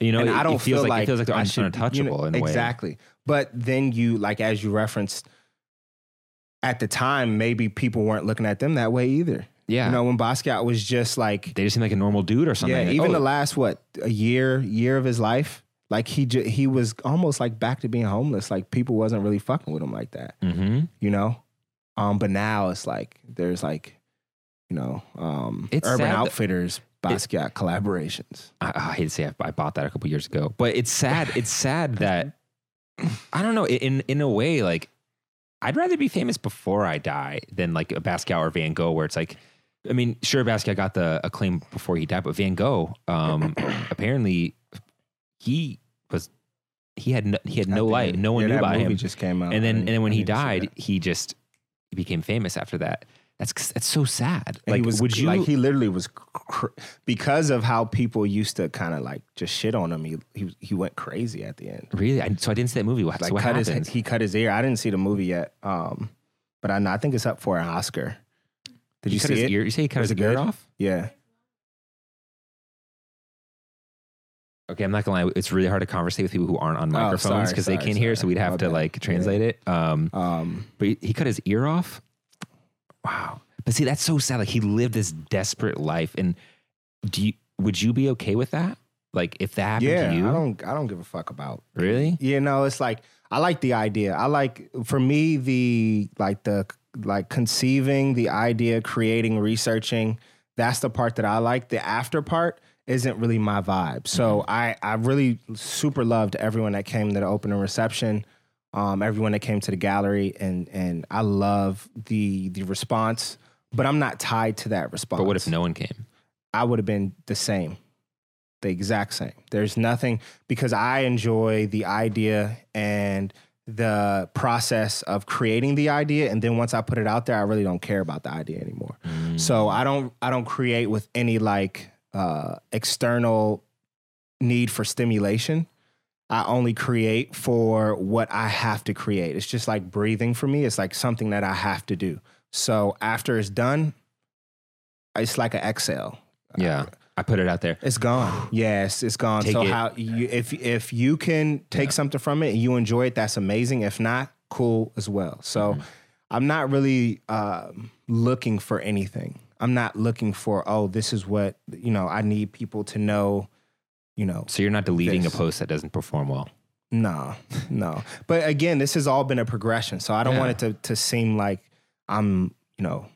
You know, and it, I don't it feels feel like, it feels like they're should- you untouchable know, in a way. exactly. But then you like as you referenced at the time, maybe people weren't looking at them that way either. Yeah. You know, when Basquiat was just like They just seem like a normal dude or something. yeah, Like, even oh, the last what a year year of his life, like he ju- he was almost like back to being homeless. Like people wasn't really fucking with him like that, Mhm. you know. Um, but now it's like there's like, you know, um, It's Urban Outfitters Basquiat collaborations. I, I hate to say I, I bought that a couple years ago, but it's sad. It's sad that I don't know. In in a way, like I'd rather be famous before I die than like a Basquiat or Van Gogh, where it's like, I mean, sure, Basquiat got the acclaim before he died, but Van Gogh, um, apparently, he was he had no, he had no light, no one Yeah, knew about him, Just came out, and then and then when he died, he just became famous after that. That's that's so sad. And Like, he was would you like he literally was cr- because of how people used to kind of like just shit on him. He he he went crazy at the end. really? I, so I didn't see that movie. What, Like so what cut happened? his he cut his ear. I didn't see the movie yet, um, but I know, I think it's up for an Oscar. Did you cut see his it? ear? You say he cut Was his ear good? off? Yeah. Okay, I'm not gonna lie. It's really hard to conversate with people who aren't on Oh, microphones sorry, because they can't hear. So we'd have My to like translate it. Um, Um, but he, he cut his ear off. But see, that's so sad. Like he lived this desperate life, and do you would you be okay with that? Like if that happened yeah, to you, I don't I don't give a fuck about really. You know, it's like I like the idea. I like for me the like the like conceiving the idea, creating, researching. That's the part that I like. The after part isn't really my vibe. So I I really super loved everyone that came to the opening reception, um, everyone that came to the gallery, and and I love the the response. But I'm not tied to that response. But what if no one came? I would have been the same, the exact same. There's nothing because I enjoy the idea and the process of creating the idea, and then once I put it out there, I really don't care about the idea anymore. So I don't I don't create with any like uh, external need for stimulation. I only create for what I have to create. It's just like breathing for me. It's like something that I have to do. So after it's done, it's like an exhale. Yeah, I put it out there. It's gone. Yes, it's gone. Take so it. how you if if you can take Yeah. something from it and you enjoy it, that's amazing. If not, cool as well. So Mm-hmm. I'm not really um, looking for anything. I'm not looking for oh, this is what you know. I need people to know. You know, So you're not deleting This. a post that doesn't perform well. no, no. But again, this has all been a progression. So I don't Yeah. want it to to seem like I'm, you know,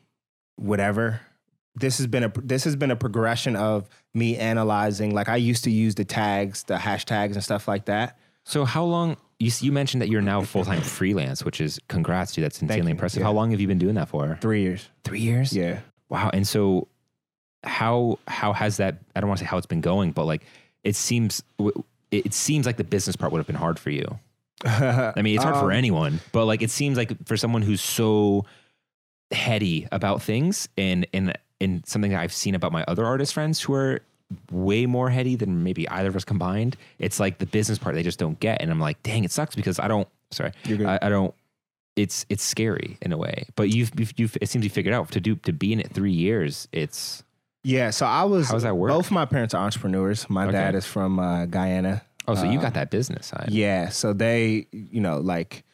whatever. This has been a this has been a progression of me analyzing. Like I used to use the tags, the hashtags and stuff like that. So how long? You you mentioned that you're now full time freelance, which is congrats to you. That's insanely you. impressive. Yeah. How long have you been doing that for? Three years. Three years. Yeah. Wow. And so how how has that I don't want to say how it's been going, but like it seems it seems like the business part would have been hard for you. I mean, it's hard for Um, anyone, but like it seems like for someone who's so heady about things and and and something that I've seen about my other artist friends who are way more heady than maybe either of us combined. It's like the business part they just don't get, and I'm like, dang, it sucks because I don't. Sorry, You're good. I, I don't. It's it's scary in a way, but you've, you've you've it seems you figured out to do to be in it three years. It's Yeah. So I was. How does that work? Both my parents are entrepreneurs. My Okay. dad is from uh, Guyana. oh, so you Uh, got that business side. Yeah. So they, you know, like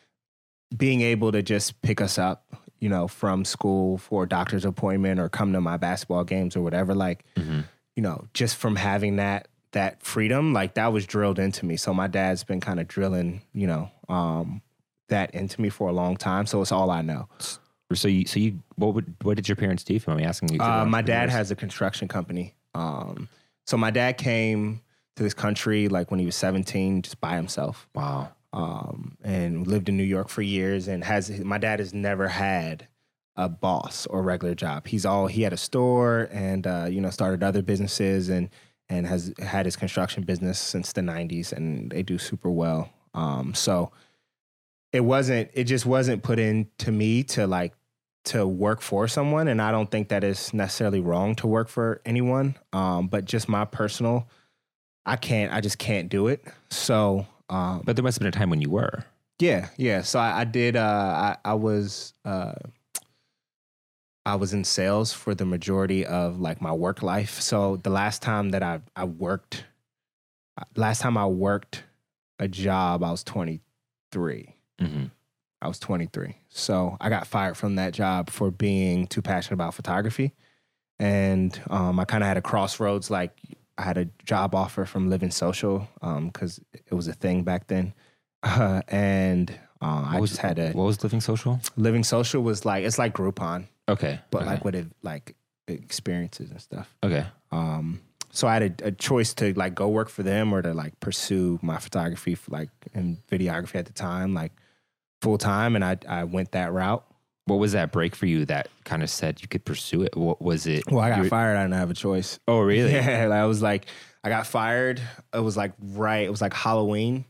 being able to just pick us up, you know, from school for a doctor's appointment or come to my basketball games or whatever, like, Mhm. you know, just from having that that freedom, like that was drilled into me. So my dad's been kind of drilling, you know, um, that into me for a long time. So it's all I know. So you so you what would what did your parents do? If me asking you? Uh, my dad has a construction company. Um, so my dad came to this country like when he was 17, just by himself. wow. Um, and lived in New York for years. And has my dad has never had a boss or regular job. He's all he had a store and uh, you know started other businesses and and has had his construction business since the '90s, and they do super well. Um, so it wasn't it just wasn't put into me to like to work for someone and i don't think that is necessarily wrong to work for anyone um, but just my personal i can't i just can't do it so um, But there must have been a time when you were. yeah, yeah. So I, I did. Uh, I, I was. Uh, I was in sales for the majority of like my work life. So the last time that I I worked last time I worked a job, I was 23. hmm I was 23. So I got fired from that job for being too passionate about photography. And um, I kind of had a crossroads. Like I had a job offer from Living Social because it was a thing back then. Uh, and uh, I was- just had a What was Living Social? Living Social was like, it's like Groupon, Okay. but okay. like with it, like experiences and stuff. okay. Um, so I had a, a choice to like go work for them or to like pursue my photography, for, like and videography at the time, like full time, and I I went that route. What was that break for you that kind of said you could pursue it? What was it? Well, I got fired. I didn't have a choice. Oh, really? Yeah, like, I was like, I got fired. It was like right. It was like Halloween,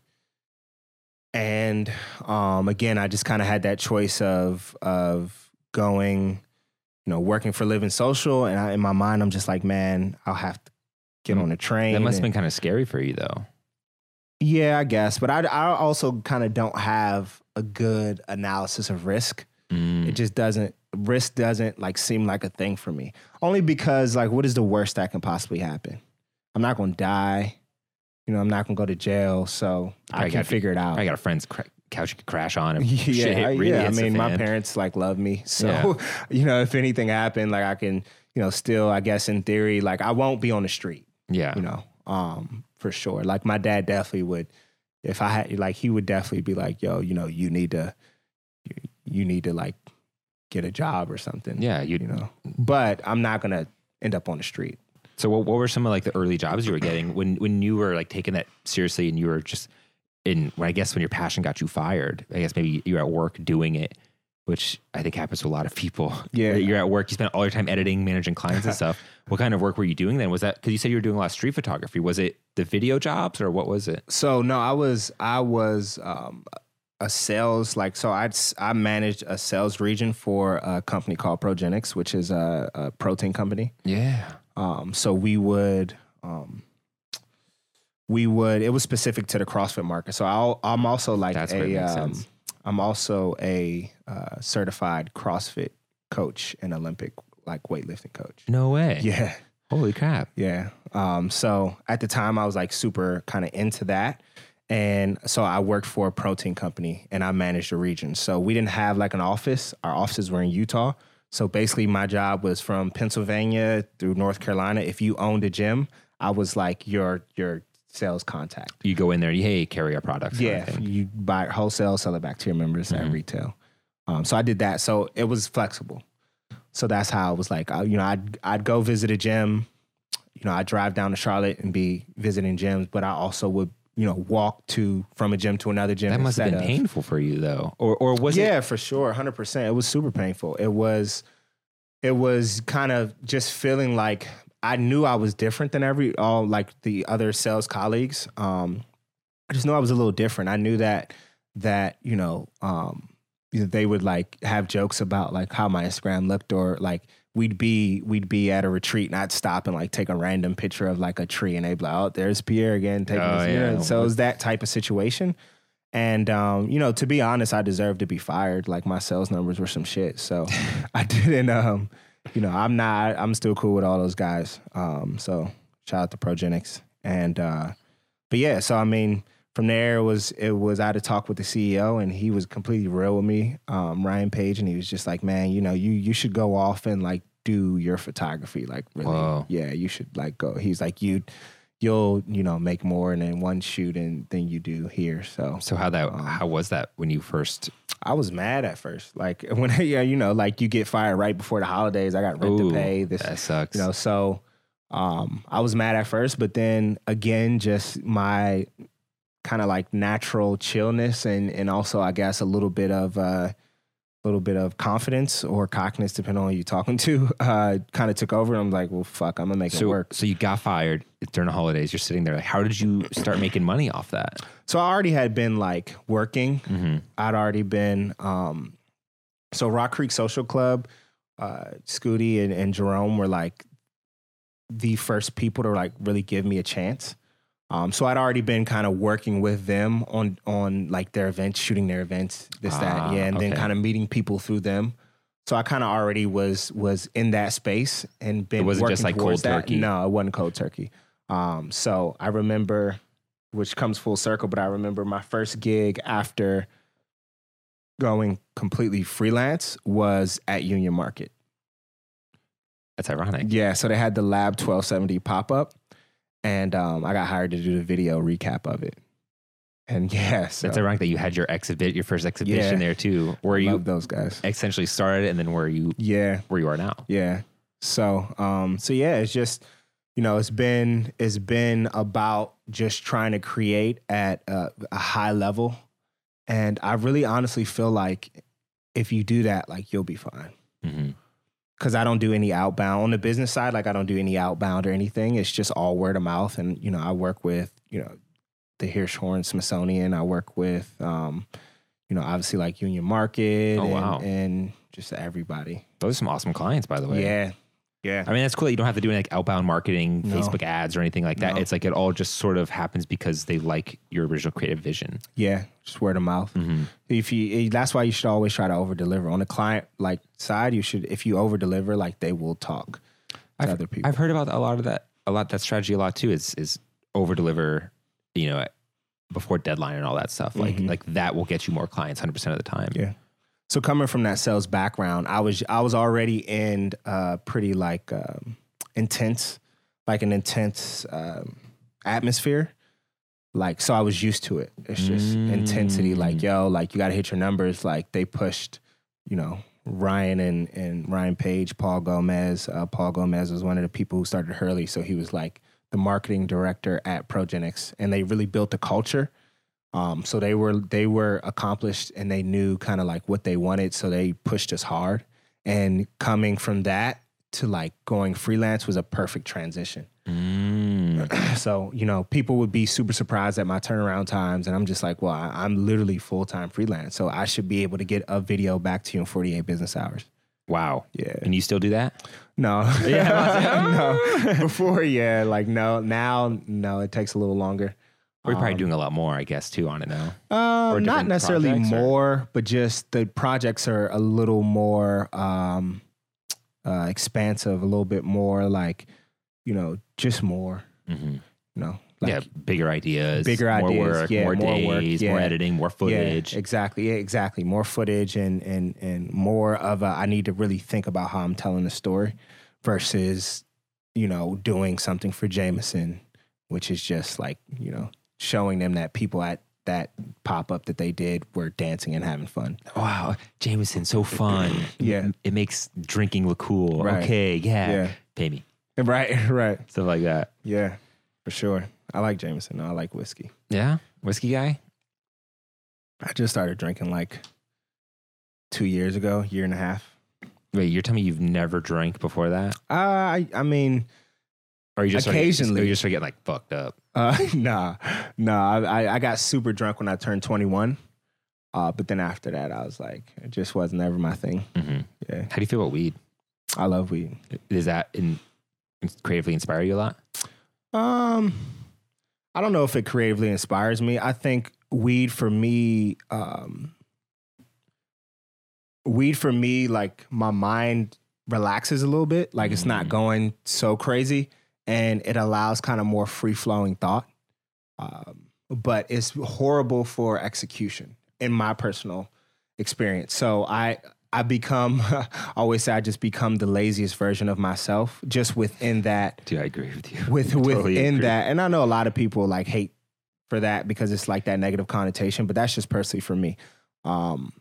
and um, again, I just kind of had that choice of of going, you know, working for Living Social, and I, in my mind, I'm just like, man, I'll have to get Mm. on a train. That must have been kind of scary for you, though. Yeah, I guess, but I, I also kind of don't have a good analysis of risk. Mm. It just doesn't risk doesn't like seem like a thing for me. Only because like, what is the worst that can possibly happen? I'm not going to die. You know, I'm not going to go to jail, so I I can figure it out. I got a friend's cra- couch you could crash on. And yeah, shit I- really yeah. I mean, my parents like love me, so Yeah. you know, if anything happened, like I can, you know, still, I guess in theory, like I won't be on the street. Yeah. you know, um, for sure. Like my dad definitely would, if I had, like, he would definitely be like, yo, you know, you need to, you, need to like get a job or something. Yeah. You. you know. But I'm not gonna end up on the street. So what, what were some of like the early jobs you were getting when when you were like taking that seriously and you were just in? When I guess when your passion got you fired, I guess maybe you're at work doing it, which I think happens to a lot of people. Yeah. You're at work, you spend all your time editing, managing clients and stuff. What kind of work were you doing then? Was that because you said you were doing a lot of street photography? Was it the video jobs or what was it? So no, I was I was um, a sales like so I I managed a sales region for a company called Progenex, which is a, a protein company. Yeah. Um, so we would, um, we would. It was specific to the CrossFit market. So I'll, I'm also like That's a, um. I'm also a uh, certified CrossFit coach and Olympic like weightlifting coach. No way. Yeah, Holy crap. yeah. Um, so at the time, I was like super kind of into that. And so I worked for a protein company and I managed a region. So we didn't have like an office. Our offices were in Utah. So basically, my job was from Pennsylvania through North Carolina. If you owned a gym, I was like your your sales contact. You go in there, you hey, carry our products. Yeah, you buy wholesale, sell it back to your members at Mhm. retail. Um, so I did that. So it was flexible. So that's how I was like, I, you know, I'd I'd go visit a gym. You know, I'd drive down to Charlotte and be visiting gyms, but I also would, you know, walk to from a gym to another gym. That must have been of- painful for you though. Or or was it yeah, for sure, hundred percent. It was super painful. It was, it was kind of just feeling like I knew I was different than every all like the other sales colleagues. Um, I just knew I was a little different. I knew that that you know, um, they would like have jokes about like how my Instagram looked, or like we'd be we'd be at a retreat and I'd stop and like take a random picture of like a tree, and they'd be like, "Oh, there's Pierre again." Taking Oh, this, you yeah. So it was that type of situation. And um, you know, to be honest, I deserved to be fired. Like my sales numbers were some shit. So I didn't um, you know, I'm not I'm still cool with all those guys. Um, so shout out to Progenex. And uh but yeah, so I mean, from there it was it was I had to talk with the CEO and he was completely real with me, um, Ryan Page, and he was just like, Man, you know, you you should go off and like do your photography. Like really yeah, you should like go. He's like, you you'll, you know, make more in one shoot and than you do here. So so how that Um, how was that when you first I was mad at first. Like when yeah, you know, like you get fired right before the holidays. I got rent Ooh, to pay. This that sucks. you know, so um I was mad at first, but then again, just my kind of like natural chillness and and also I guess a little bit of uh a little bit of confidence or cockiness, depending on who you're talking to, uh, kind of took over. And I'm like, well, fuck, I'm gonna make it work. so you got fired during the holidays. You're sitting there. Like, how did you start making money off that? So I already had been like working Mm-hmm. I'd already been um so Rock Creek Social Club, uh Scooty and, and Jerome were like the first people to like really give me a chance. Um so I'd already been kind of working with them on on like their events, shooting their events, this, Ah, that, yeah, and then kind of meeting people through them. So I kind of already was was in that space and been It wasn't working just, like, cold that. turkey. No, it wasn't cold turkey. Um so I remember which comes full circle. But I remember my first gig after going completely freelance was at Union Market. That's ironic. Yeah, so they had the Lab 1270 pop up, and um, I got hired to do the video recap of it. And yeah, so That's ironic that you had your exhibit, your first exhibition Yeah. there too, where I you those guys. essentially started and then where you Yeah, where you are now. Yeah. So, um, so yeah, it's just, you know, it's been it's been about just trying to create at a, a high level, and I really honestly feel like if you do that, like you'll be fine. hmm Because I don't do any outbound on the business side. Like I don't do any outbound or anything. It's just all word of mouth, and you know, I work with you know the Hirshhorn Smithsonian. I work with, um, you know, obviously like Union Market. Oh, and, wow. and just everybody. Those are some awesome clients, by the way. Yeah. Yeah. I mean, that's cool. that You don't have to do any like outbound marketing, No. Facebook ads, or anything like that. No. It's like it all just sort of happens because they like your original creative vision. Yeah, just word of mouth. Mm-hmm. If you, eh, that's why you should always try to over deliver on the client like side. You should, if you over deliver, like they will talk to I've- other people. I've heard about a lot of that, a lot that strategy a lot too. Is is over deliver, you know, before deadline and all that stuff. Like Mhm. like that will get you more clients 100 percent of the time. Yeah. So coming from that sales background, I was I was already in uh, pretty like um, intense, like an intense um, atmosphere. Like so, I was used to it. It's just Mm. intensity. Like yo, like you got to hit your numbers. Like they pushed, you know, Ryan and and Ryan Page, Paul Gomez. Uh, Paul Gomez was one of the people who started Hurley, so he was like the marketing director at Progenex, and they really built a culture. Um, so they were they were accomplished and they knew kind of like what they wanted, so they pushed us hard. And coming from that to like going freelance was a perfect transition. Mm. So you know, people would be super surprised at my turnaround times, and I'm just like, well, I, I'm literally full time freelance, so I should be able to get a video back to you in 48 business hours. Wow. Yeah. And you still do that? No. Yeah. no. Before, yeah. Like no. Now, no. It takes a little longer. We're probably Um, doing a lot more, I guess, too, on it now. Um, not necessarily projects, or- more, but just the projects are a little more um, uh, expansive, a little bit more like, you know, just more, hmm you know, like, yeah, bigger ideas, bigger more ideas, work, yeah, more more days, work, more editing, more footage. Yeah, exactly. Yeah, exactly. More footage and and and more of a. I need to really think about how I'm telling the story, versus, you know, doing something for Jameson, which is just like you know showing them that people at that pop up that they did were dancing and having fun. Wow, Jameson, so fun. Yeah. it makes drinking look cool. Right. Okay, yeah. Yeah. pay me Right. Right. stuff like that. Yeah. For sure. I like Jameson. I like whiskey. Yeah, whiskey guy. I just started drinking like two years ago, year and a half. Wait, you're telling me you've never drank before that, Uh, I I mean, or you just Occasionally. you just started getting like fucked up? Uh, nah, nah. I, I- got super drunk when I turned 21. Uh, but then after that, I was like, it just wasn't ever my thing. hmm Yeah, How do you feel about weed? I love weed. Does that in, creatively inspire you a lot? Um, I don't know if it creatively inspires me. I think weed for me, um, weed for me, like my mind relaxes a little bit. Like it's not Mm. going so crazy, and it allows kind of more free flowing thought. Um, but it's horrible for execution in my personal experience. So I I become I always say I just become the laziest version of myself just within that Do I agree with you. with Totally within agree. that and i know a lot of people like hate for that because it's like that negative connotation but that's just personally for me um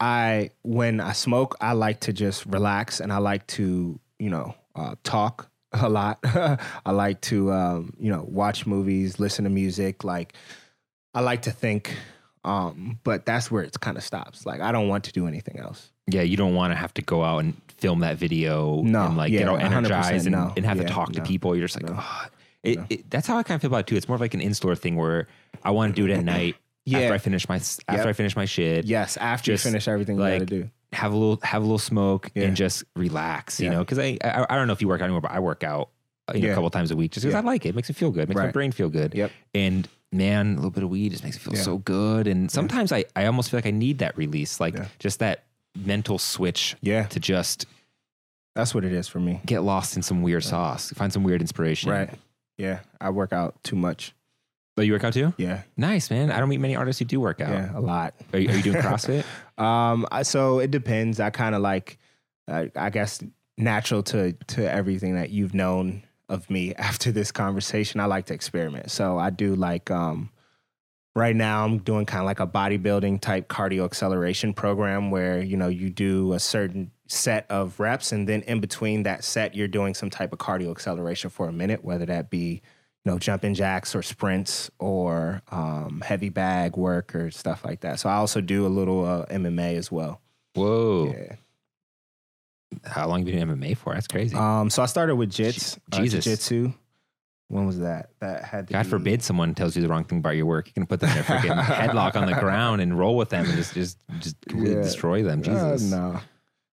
i when i smoke i like to just relax and i like to you know uh, talk a lot i like to um you know watch movies listen to music like i like to think um but that's where it kind of stops like i don't want to do anything else Yeah, you don't want to have to go out and film that video No, and like yeah, get all energized and, no. and have Yeah, to talk to no, people. You're just like, oh. It, it, that's how I kind of feel about it too. It's more of like an in-store thing where I want to do it at night yeah after I finish my after Yep. I finish my shit. yes after Just, you finish everything like, you gotta do Have a little have a little smoke Yeah. and just relax. You Yeah. know, because I, I I don't know if you work out anymore, but I work out uh, you know, Yeah. a couple times a week just because. I like it. It makes me feel good. It makes my brain feel good. Yep. And man, a little bit of weed just makes me feel so good. And sometimes I I almost feel like I need that release, like just that mental switch yeah to just that's what it is for me get lost in some weird sauce, find some weird inspiration. Right. Yeah. I work out too much. Oh, you work out too? Yeah, Nice, man. I don't meet many artists who do work out. yeah, a lot. Are, you, are you doing CrossFit? Um, I, so it depends. I kind of like, uh, I guess, natural to to everything that you've known of me after this conversation. I like to experiment. So I do like, um, right now I'm doing kind of like a bodybuilding type cardio acceleration program where you know you do a certain set of reps and then in between that set you're doing some type of cardio acceleration for a minute, whether that be you know, jumping jacks or sprints or um, heavy bag work or stuff like that. So I also do a little uh, MMA as well. Whoa. Yeah. How long have you been doing MMA for? That's crazy. Um, so I started with jits, uh, Jesus. jiu-jitsu. When was that? That had to God be- forbid someone tells you the wrong thing about your work. You can put them in a freaking headlock on the ground and roll with them and just just just Yeah. destroy them. Uh, Jesus. no,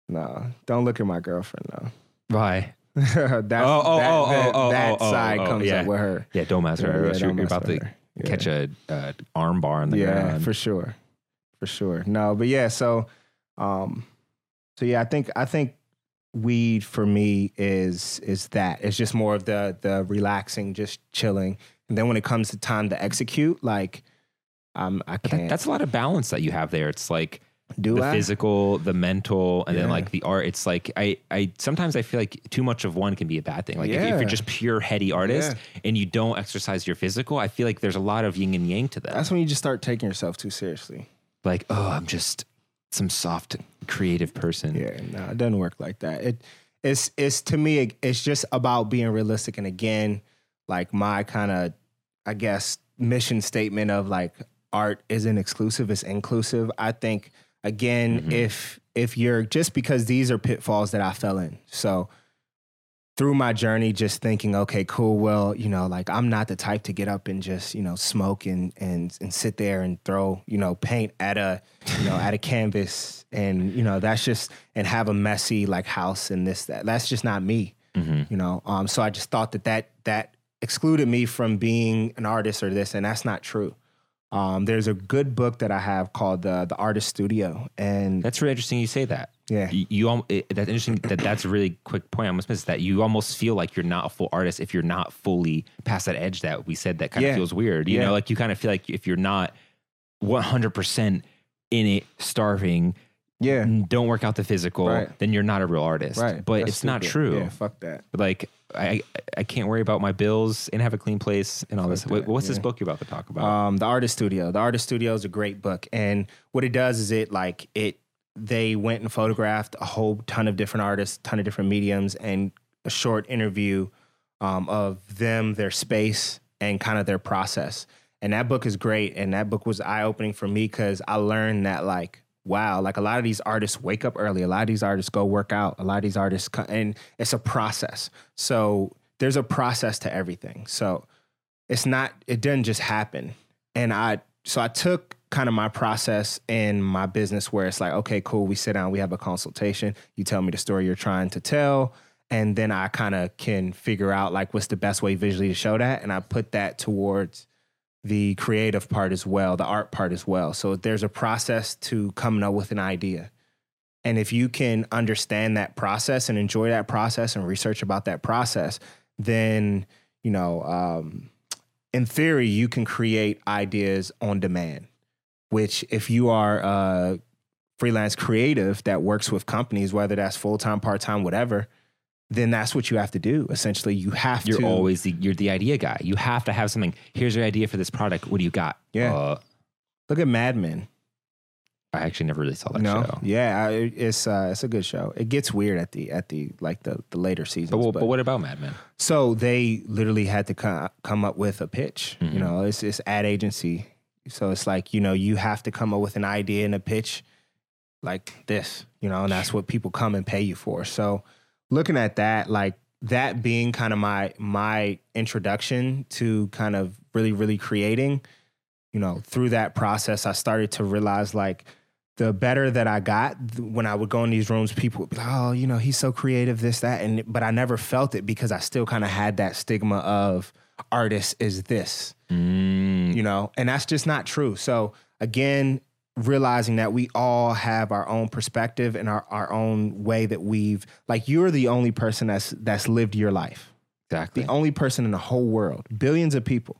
no. Don't look at my girlfriend though. Why? That's, Oh, oh, that, oh, that, oh, oh, that oh, side oh, comes yeah. up with her. Yeah, don't mess with her. Yeah, You're, don't you're about to her. Yeah. catch a, a arm bar on the yeah, ground. for sure, for sure. No, but yeah, so, um, so yeah, I think I think weed for me is is that it's just more of the the relaxing, just chilling, and then when it comes to time to execute, like, um, I can't that's a lot of balance that you have there. It's like do the I? physical, the mental, and then like the art. It's like I, I sometimes I feel like too much of one can be a bad thing. Like if, if you're just pure heady artist and you don't exercise your physical, I feel like there's a lot of yin and yang to that. That's when you just start taking yourself too seriously. like, oh, I'm just some soft creative person. Yeah, no, it doesn't work like that. It it's it's to me it's just about being realistic and again, like my kind of I guess mission statement of like art isn't exclusive, it's inclusive. I think again, Mhm. if if you're just because these are pitfalls that I fell in. So through my journey just thinking, okay, cool, well, you know, like I'm not the type to get up and just, you know, smoke and and and sit there and throw, you know, paint at a, you know, at a canvas and, you know, that's just and have a messy like house and this that. That's just not me, hmm you know. Um so I just thought that that that excluded me from being an artist or this and that's not true. Um there's a good book that I have called the the Artist Studio and That's really interesting. You say that. yeah. You, you it, that's interesting. That that's a really quick point. I almost missed that. You almost feel like you're not a full artist if you're not fully past that edge that we said that kind Yeah. of feels weird. You Yeah. know, like you kind of feel like if you're not 100 percent in it, starving, Yeah. don't work out the physical, Right. then you're not a real artist. Right. But That's it's not stupid. true. Yeah, fuck that. Like I I can't worry about my bills and have a clean place and all this. What, that, what's this yeah. book you're about to talk about? Um, the Artist Studio. The Artist Studio is a great book, and what it does is it like it. They went and photographed a whole ton of different artists, ton of different mediums, and a short interview um, of them, their space, and kind of their process. And that book is great, and that book was eye opening for me because I learned that like. Wow, like a lot of these artists wake up early. A lot of these artists go work out. A lot of these artists, co- and it's a process. So there's a process to everything. So it's not it didn't just happen and i so i took kind of my process in my business where it's like okay cool we sit down we have a consultation you tell me the story you're trying to tell and then i kind of can figure out like what's the best way visually to show that and i put that towards the creative part as well the art part as well. So there's a process to coming up with an idea. And if you can understand that process and enjoy that process and research about that process then you know um, in theory, you can create ideas on demand, which if you are a freelance creative that works with companies, whether that's full time, part time, whatever, then that's what you have to do. Essentially, you have to you're always the you're the idea guy. You have to have something. Here's your idea for this product. What do you got? Yeah. Uh, look at Mad Men. I actually never really saw that no, show. yeah, I- it's uh, it's a good show. It gets weird at the at the like the the later seasons. But, what- but- but what about Mad Men? So they literally had to come come up with a pitch. Mhm. You know, it's it's ad agency. So it's like you know you have to come up with an idea and a pitch like this. You know, and that's what people come and pay you for. So looking at that, like that being kind of my my introduction to kind of really really creating. You know, through that process, I started to realize like the better that I got when I would go in these rooms, people would be like, "Oh, you know, he's so creative, this, that," and but I never felt it because I still kind of had that stigma of artist is this, Mm, you know, and that's just not true. So again, realizing that we all have our own perspective and our, our own way that we've like you're the only person that's that's lived your life exactly. the only person in the whole world, billions of people.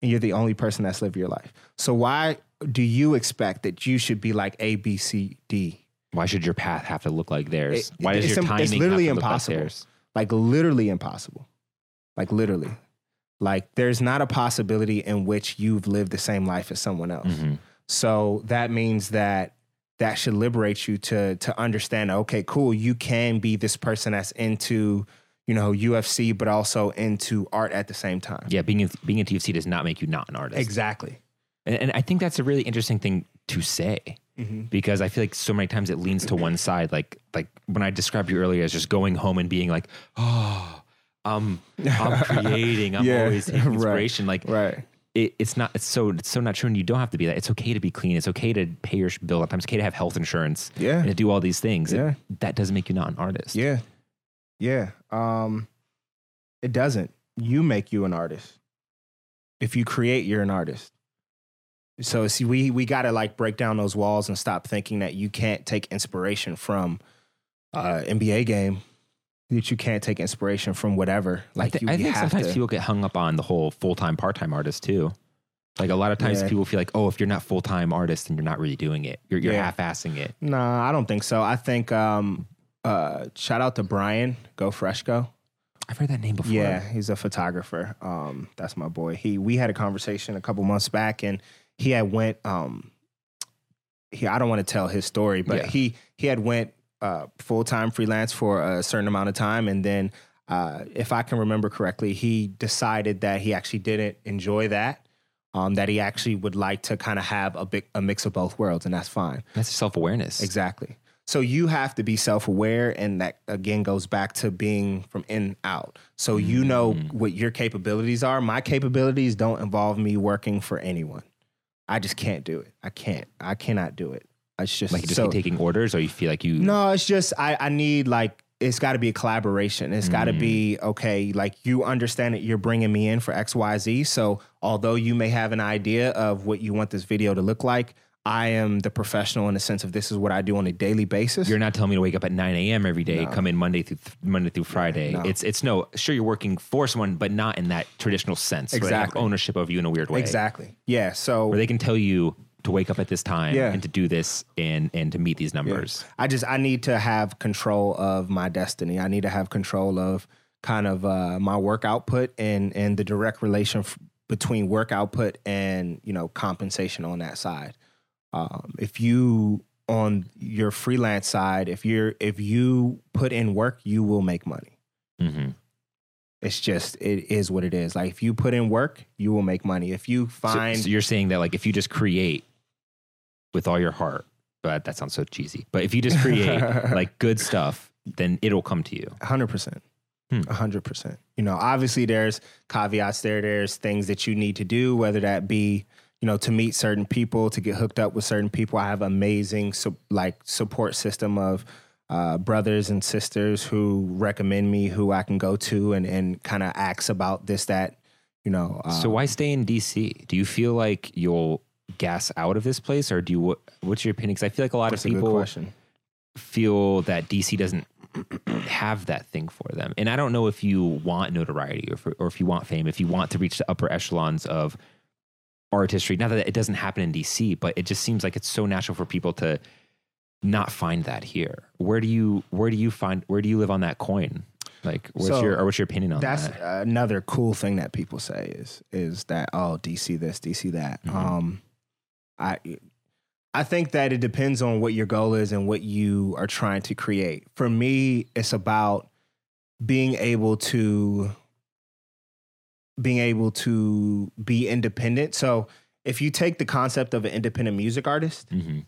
and you're the only person that's lived your life. So why do you expect that you should be like A, B, C, D? Why should your path have to look like theirs? It- Why does your im- timing it's literally have to look like impossible. theirs? Like literally impossible. Like literally. Like there's not a possibility in which you've lived the same life as someone else. Mhm. So that means that that should liberate you to to understand. Okay, cool. You can be this person that's into you know UFC, but also into art at the same time. Yeah, being in, being into UFC does not make you not an artist. Exactly. And, and I think that's a really interesting thing to say Mhm. because I feel like so many times it leans to one side. Like like when I described you earlier as just going home and being like, oh, I'm I'm creating. I'm Yeah, always taking right. inspiration. Like Right. It, it's not. It's so it's so not true. And you don't have to be that. It's okay to be clean. It's okay to pay your bill. Sometimes it's okay to have health insurance. Yeah. And to do all these things. It- Yeah. that doesn't make you not an artist. Yeah. Yeah. Um it doesn't. You make you an artist. If you create, you're an artist. So see we we got to like break down those walls and stop thinking that you can't take inspiration from uh NBA game that you can't take inspiration from whatever. Like I, thi- you, I think have sometimes to. people get hung up on the whole full time, part time artist too. Like a lot of times Yeah. people feel like, oh, if you're not full time artist, then you're not really doing it. You're, you're Yeah. half assing it. Nah, I don't think so. I think um uh shout out to Brian, Go Fresh Go. I've heard that name before. Yeah, he's a photographer. Um, that's my boy. He we had a conversation a couple months back, and he had went. Um, he I don't want to tell his story, but Yeah. he he had went uh, full time freelance for a certain amount of time, and then uh, if I can remember correctly, he decided that he actually didn't enjoy that. Um, that he actually would like to kind of have a big a mix of both worlds, and that's fine. That's self awareness. Exactly. So you have to be self aware, and that again goes back to being from in out. So you know Mm. what your capabilities are. My capabilities don't involve me working for anyone. I just can't do it. I can't. I cannot do it. It's just Like just so, taking orders, or you feel like you. no, it's just I, I need like it's got to be a collaboration. It's got to Mm. be okay. Like you understand that you're bringing me in for X, Y, Z. So although you may have an idea of what you want this video to look like, I am the professional in the sense of this is what I do on a daily basis. You're not telling me to wake up at 9 a.m. every day, No. come in Monday through Monday through Friday. no. It's it's no. Sure, you're working for someone, but not in that traditional sense. Where they have Exactly. ownership of you in a weird way. exactly. Yeah. So Where they can tell you to wake up at this time Yeah. and to do this and and to meet these numbers. I just I need to have control of my destiny. I need to have control of kind of uh, my work output and and the direct relation f- between work output and you know compensation on that side. Um, if you on your freelance side, if you're if you put in work, you will make money. hmm It's just it is what it is. Like if you put in work, you will make money. If you So, find so you're saying that like if you just create with all your heart, but that sounds so cheesy. But if you just create like good stuff, then it'll come to you. hundred percent. Hmm. A hundred percent. You know, obviously there's caveats there. There's things that you need to do, whether that be, you know, to meet certain people, to get hooked up with certain people. I have amazing su- like support system of uh, brothers and sisters who recommend me, who I can go to and and kind of ask about this, that, you know. Uh, so why stay in DC? Do you feel like you'll gas out of this place, or do you? what- What's your opinion? Because I feel like a lot that's of people feel that DC doesn't have that thing for them. And I don't know if you want notoriety or if, or if you want fame, if you want to reach the upper echelons of artistry. Not that it doesn't happen in DC, but it just seems like it's so natural for people to not find that here. Where do you where do you find where do you live on that coin? Like what's So, your or what's your opinion on That's that? That's another cool thing that people say is is that oh DC this DC that. Mhm. Um, I I think that it depends on what your goal is and what you are trying to create. For me, it's about being able to being able to be independent. So if you take the concept of an independent music artist, hmm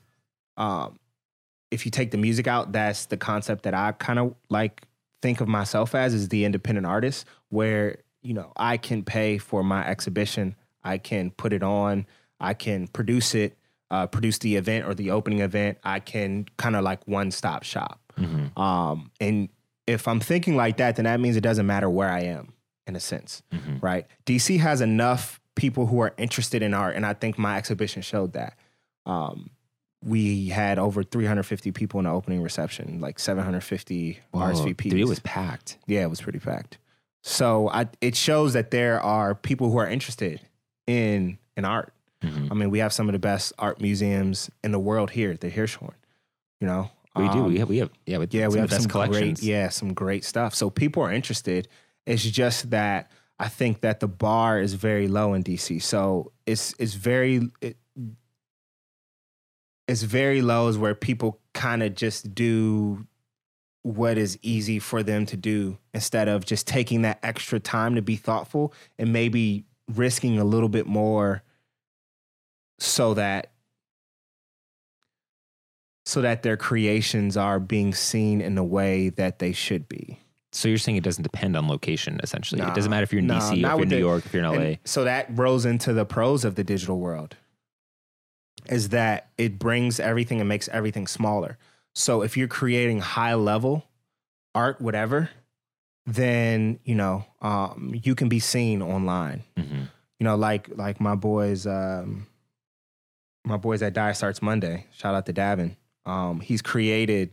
um, if you take the music out, that's the concept that I kind of like think of myself as is the independent artist, where you know I can pay for my exhibition, I can put it on, I can produce it, uh, produce the event or the opening event. I can kind of like one stop shop. hmm Um, and if I'm thinking like that, then that means it doesn't matter where I am, in a sense hmm right? DC has enough people who are interested in art, and I think my exhibition showed that. Um, we had over 350 people in the opening reception, like 750 RSVPs. Dude, it was packed. yeah, it was pretty packed. So I, it shows that there are people who are interested in in art. Mhm. I mean, we have some of the best art museums in the world here at the Hirshhorn. You know, We do. Um, We have. We have. Yeah. With yeah, we have some collections. great, yeah, some great stuff. So people are interested. It's just that I think that the bar is very low in DC. So it's it's very it, it's very low is where people kind of just do what is easy for them to do instead of just taking that extra time to be thoughtful and maybe risking a little bit more so that so that their creations are being seen in the way that they should be. So you're saying it doesn't depend on location, essentially. it doesn't matter if you're in nah, DC, if you're in New the- York, if you're in LA. So that rolls into the pros of the digital world is that it brings everything and makes everything smaller. So if you're creating high level art, whatever, then you know um, you can be seen online. Mhm. You know, like like my boys, um, my boys at Diet Starts Monday. Shout out to Davin. Um, he's created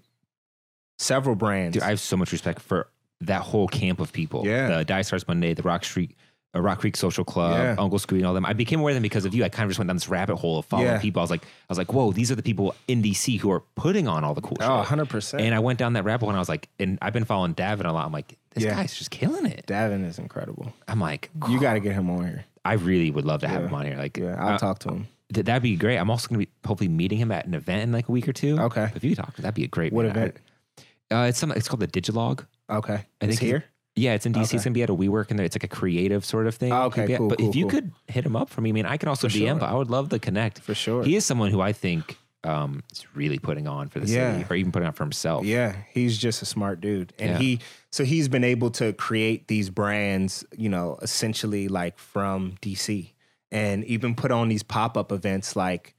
several brands. Dude, I have so much respect for that whole camp of people. Yeah. The Diet Starts Monday, the Rock Street, uh, Rock Creek Social Club, Yeah. Uncle Scooty, and all them. I became aware of them because of you. I kind of just went down this rabbit hole of following Yeah. people. I was like, I was like, whoa, these are the people in DC who are putting on all the cool oh, 100 percent. And I went down that rabbit hole and I was like, and I've been following Davin a lot. I'm like, this Yeah. guy's just killing it. Davin is incredible. I'm like, You got to get him on here. I really would love to have him on here. Like, Yeah, I'll uh, talk to him. Th- that'd be great. I'm also going to be hopefully meeting him at an event in like a week or two. Okay. If you talk, that'd be a great. What man. event? Uh, it's some. It's called the Digilog. Okay. I think he- here. Yeah, it's in DC. Okay. It's gonna be at a WeWork, and it's like a creative sort of thing. Oh, okay, cool, But cool, if you cool. could hit him up for me, I mean, I can also For DM, sure. but I would love the connect. For sure. He is someone who I think um, is really putting on for the Yeah. city, or even putting on for himself. Yeah, he's just a smart dude, and Yeah. he so he's been able to create these brands, you know, essentially like from DC, and even put on these pop up events like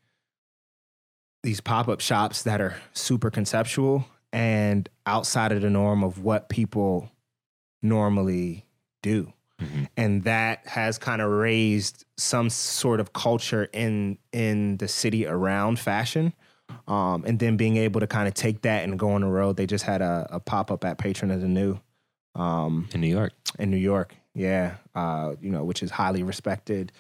these pop up shops that are super conceptual and outside of the norm of what people normally do. Mhm. and that has kind of raised some sort of culture in in the city around fashion um, and then being able to kind of take that and go on the road they just had a, a pop-up at patron of the new um, in New York in new york yeah uh, you know which is highly respected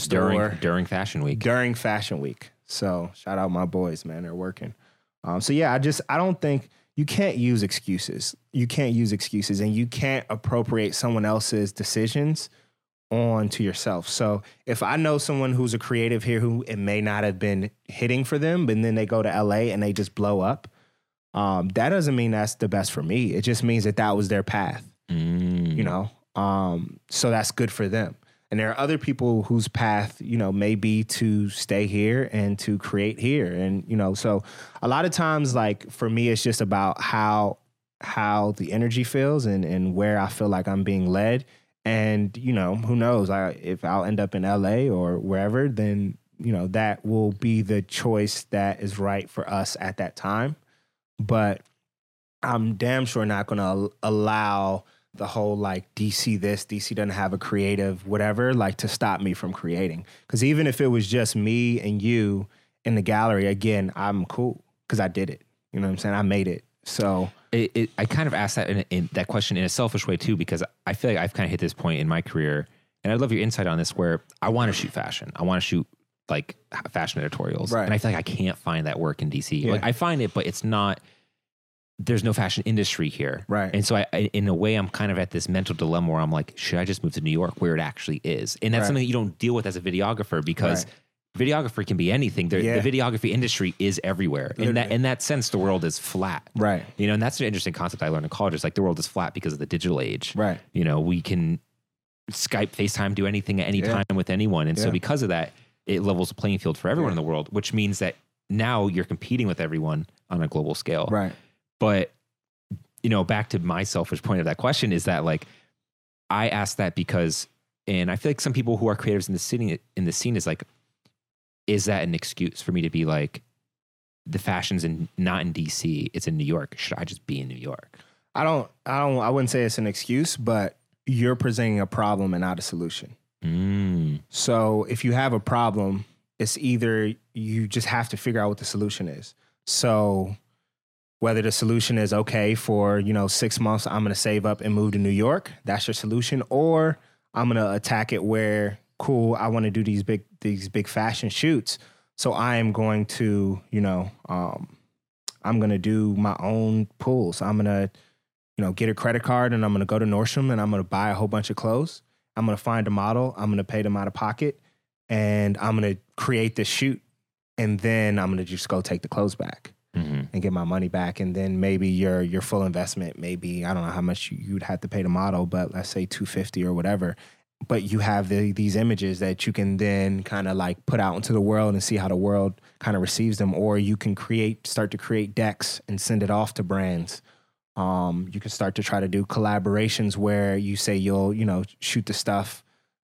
store. during Fashion Week. during fashion week. So shout out my boys man. They're working. Um, so yeah i just i don't think you can't use excuses. You can't use excuses and you can't appropriate someone else's decisions on to yourself. So if i know someone who's a creative here who it may not have been hitting for them but then they go to la and they just blow up um, that doesn't mean that's the best for me. It just means that that was their path Mm. you know? Um so that's good for them and there are other people whose path you know may be to stay here and to create here. And you know so a lot of times like for me it's just about how how the energy feels and and where i feel like i'm being led. And you know who knows? I, if i'll end up in la or wherever then you know that will be the choice that is right for us at that time. But i'm damn sure not to allow the whole like DC this, DC doesn't have a creative, whatever, like to stop me from creating. Because even if it was just me and you in the gallery, again, I'm cool because I did it. You know what I'm saying? I made it. So it, it, I kind of asked that in, in that question in a selfish way too, because I feel like I've kind of hit this point in my career, and I'd love your insight on this. Where I want to shoot fashion, I want to shoot like fashion editorials, Right. and I feel like I can't find that work in DC. Yeah. Like I find it, but it's not. There's no fashion industry here, Right. And so, I, I, in a way, I'm kind of at this mental dilemma where I'm like, should I just move to New York, where it actually is? And that's Right. something that you don't deal with as a videographer because Right. videography can be anything. The, Yeah. the videography industry is everywhere. In that in that sense, the world is flat. right, You know, and that's an interesting concept I learned in college. It's like the world is flat because of the digital age. right, You know, we can Skype, FaceTime, do anything at any Yeah. time with anyone. And so because of that, it levels the playing field for everyone Yeah. in the world, which means that now you're competing with everyone on a global scale. right, But, you know, back to my selfish point of that question is that like I ask that because and I feel like some people who are creatives in the city in the scene is like, is that an excuse for me to be like the fashion's in not in DC, it's in New York. Should I just be in New York? I don't, I don't, I wouldn't say it's an excuse, but you're presenting a problem and not a solution. Mm. So if you have a problem, it's either you just have to figure out what the solution is. So whether the solution is okay for, you know, 6 months I'm going to save up and move to New York, that's your solution or I'm going to attack it where cool, I want to do these big these big fashion shoots. So I am going to, you know, um, I'm gonna do my own pulls. I'm gonna, you know, get a credit card and I'm gonna go to Nordstrom and I'm gonna buy a whole bunch of clothes. I'm gonna find a model. I'm gonna pay them out of pocket, and I'm gonna create this shoot, and then I'm gonna just go take the clothes back hmm and get my money back. And then maybe your your full investment, maybe I don't know how much you, you'd have to pay the model, but let's say two fifty or whatever. But you have the, these images that you can then kind of like put out into the world and see how the world kind of receives them. Or you can create, start to create decks and send it off to brands. Um, you can start to try to do collaborations where you say you'll, you know, shoot the stuff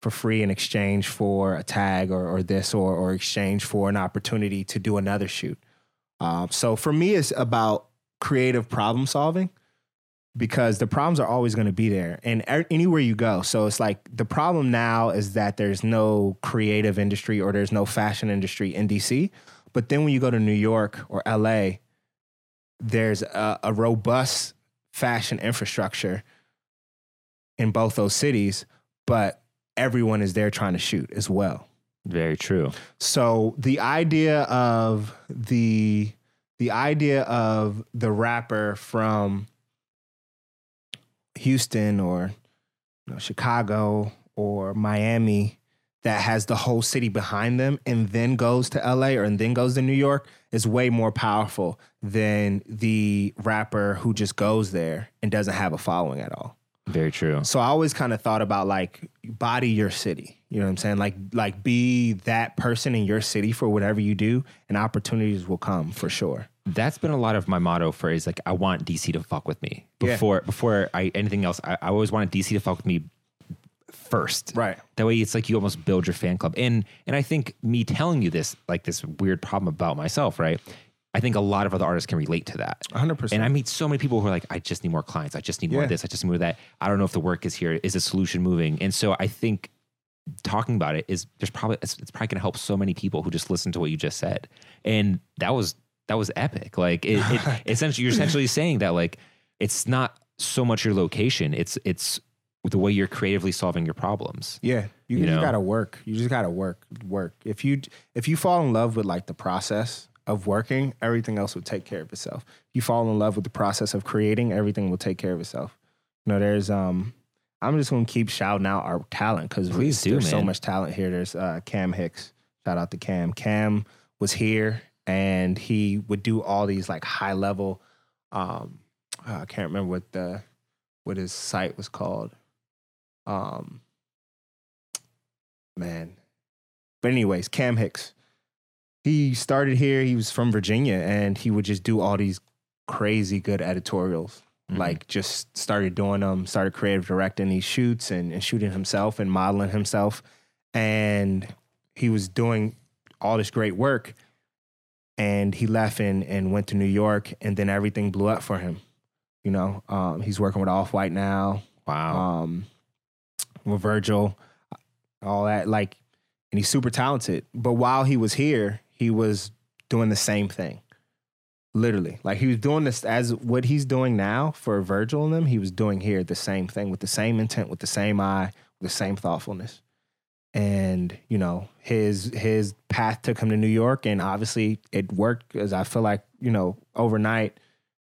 for free in exchange for a tag or, or this or, or exchange for an opportunity to do another shoot. Um, so for me, it's about creative problem solving because the problems are always going to be there and a- anywhere you go. So it's like the problem now is that there's no creative industry or there's no fashion industry in DC. But then when you go to New York or LA, there's a, a robust fashion infrastructure in both those cities, but everyone is there trying to shoot as well. Very true. So the idea of the the idea of the rapper from Houston or you know, Chicago or Miami that has the whole city behind them and then goes to LA or and then goes to New York is way more powerful than the rapper who just goes there and doesn't have a following at all. Very true. So I always kind of thought about like body your city. You know what I'm saying? Like like be that person in your city for whatever you do, and opportunities will come for sure. That's been a lot of my motto for is like I want DC to fuck with me Yeah. before before I anything else. I, I always wanted DC to fuck with me first. Right. That way, it's like you almost build your fan club. And and I think me telling you this like this weird problem about myself, right? I think a lot of other artists can relate to that. 100%. And I meet so many people who are like, I just need more clients. I just need more Yeah. of this. I just need more of that. I don't know if the work is here. Is the solution moving? And so I think talking about it is there's probably it's, it's probably going to help so many people who just listen to what you just said. And that was that was epic. Like it, it essentially you're essentially saying that like it's not so much your location. It's it's the way you're creatively solving your problems. Yeah, you, You just know? gotta work. You just gotta work, work. If you if you fall in love with like the process of working, everything else will take care of itself. You fall in love with the process of creating, everything will take care of itself. You know, there's um, I'm just gonna keep shouting out our talent because Please do, there's so much talent here. There's uh, Cam Hicks. Shout out to Cam. Cam was here and he would do all these like high level. Um, uh, I can't remember what the what his site was called. Um, man. But anyways, Cam Hicks. He started here. He was from Virginia, and he would just do all these crazy good editorials. Mhm. Like, just started doing them. Started creative directing these shoots and, and shooting himself and modeling himself. And he was doing all this great work. And he left and, and went to New York, and then everything blew up for him. You know, um, he's working with Off White now wow. um, with Virgil, all that. Like, and he's super talented. But while he was here, he was doing the same thing. Literally, like he was doing this as what he's doing now for Virgil and them. He was doing here the same thing with the same intent, with the same eye, with the same thoughtfulness. And you know his his path took him to New York, and obviously it worked because I feel like you know overnight,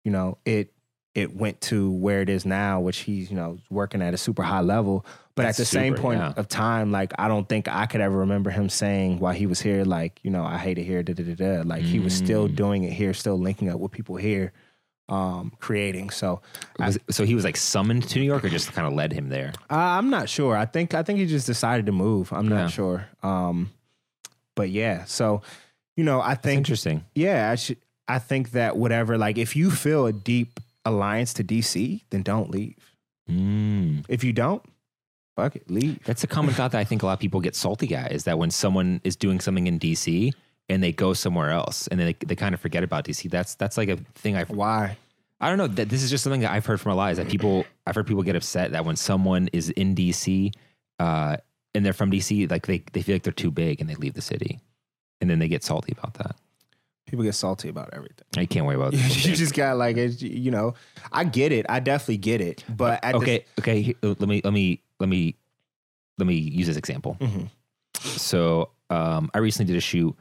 you know it it went to where it is now, which he's you know working at a super high level. But That's at the same point yeah. of time, like I don't think I could ever remember him saying while he was here, like you know I hate it here, da da da da. Like he was still Mm. doing it here, still linking up with people here, um, creating. So Was- so he was like summoned to New York, or just kind of led him there. uh, I'm not sure. I think I think he just decided to move. I'm not Yeah. sure. Um, but yeah, so you know I That's think interesting. yeah, I should. I think that whatever, like if you feel a deep alliance to DC, then don't leave. Mm. If you don't, fuck it, leave. That's a common thought that I think a lot of people get salty at is that when someone is doing something in DC and they go somewhere else and then they, they kind of forget about DC. That's that's like a thing I've Why? I don't know that this is just something that I've heard from a lot is that people I've heard people get upset that when someone is in DC uh, and they're from DC, like they they feel like they're too big and they leave the city, and then they get salty about that. People get salty about everything. I can't worry about that. you just got like you know. I get it. I definitely get it. But at okay, okay. Let me let me let me let me use this example. Mhm. so um, I recently did a shoot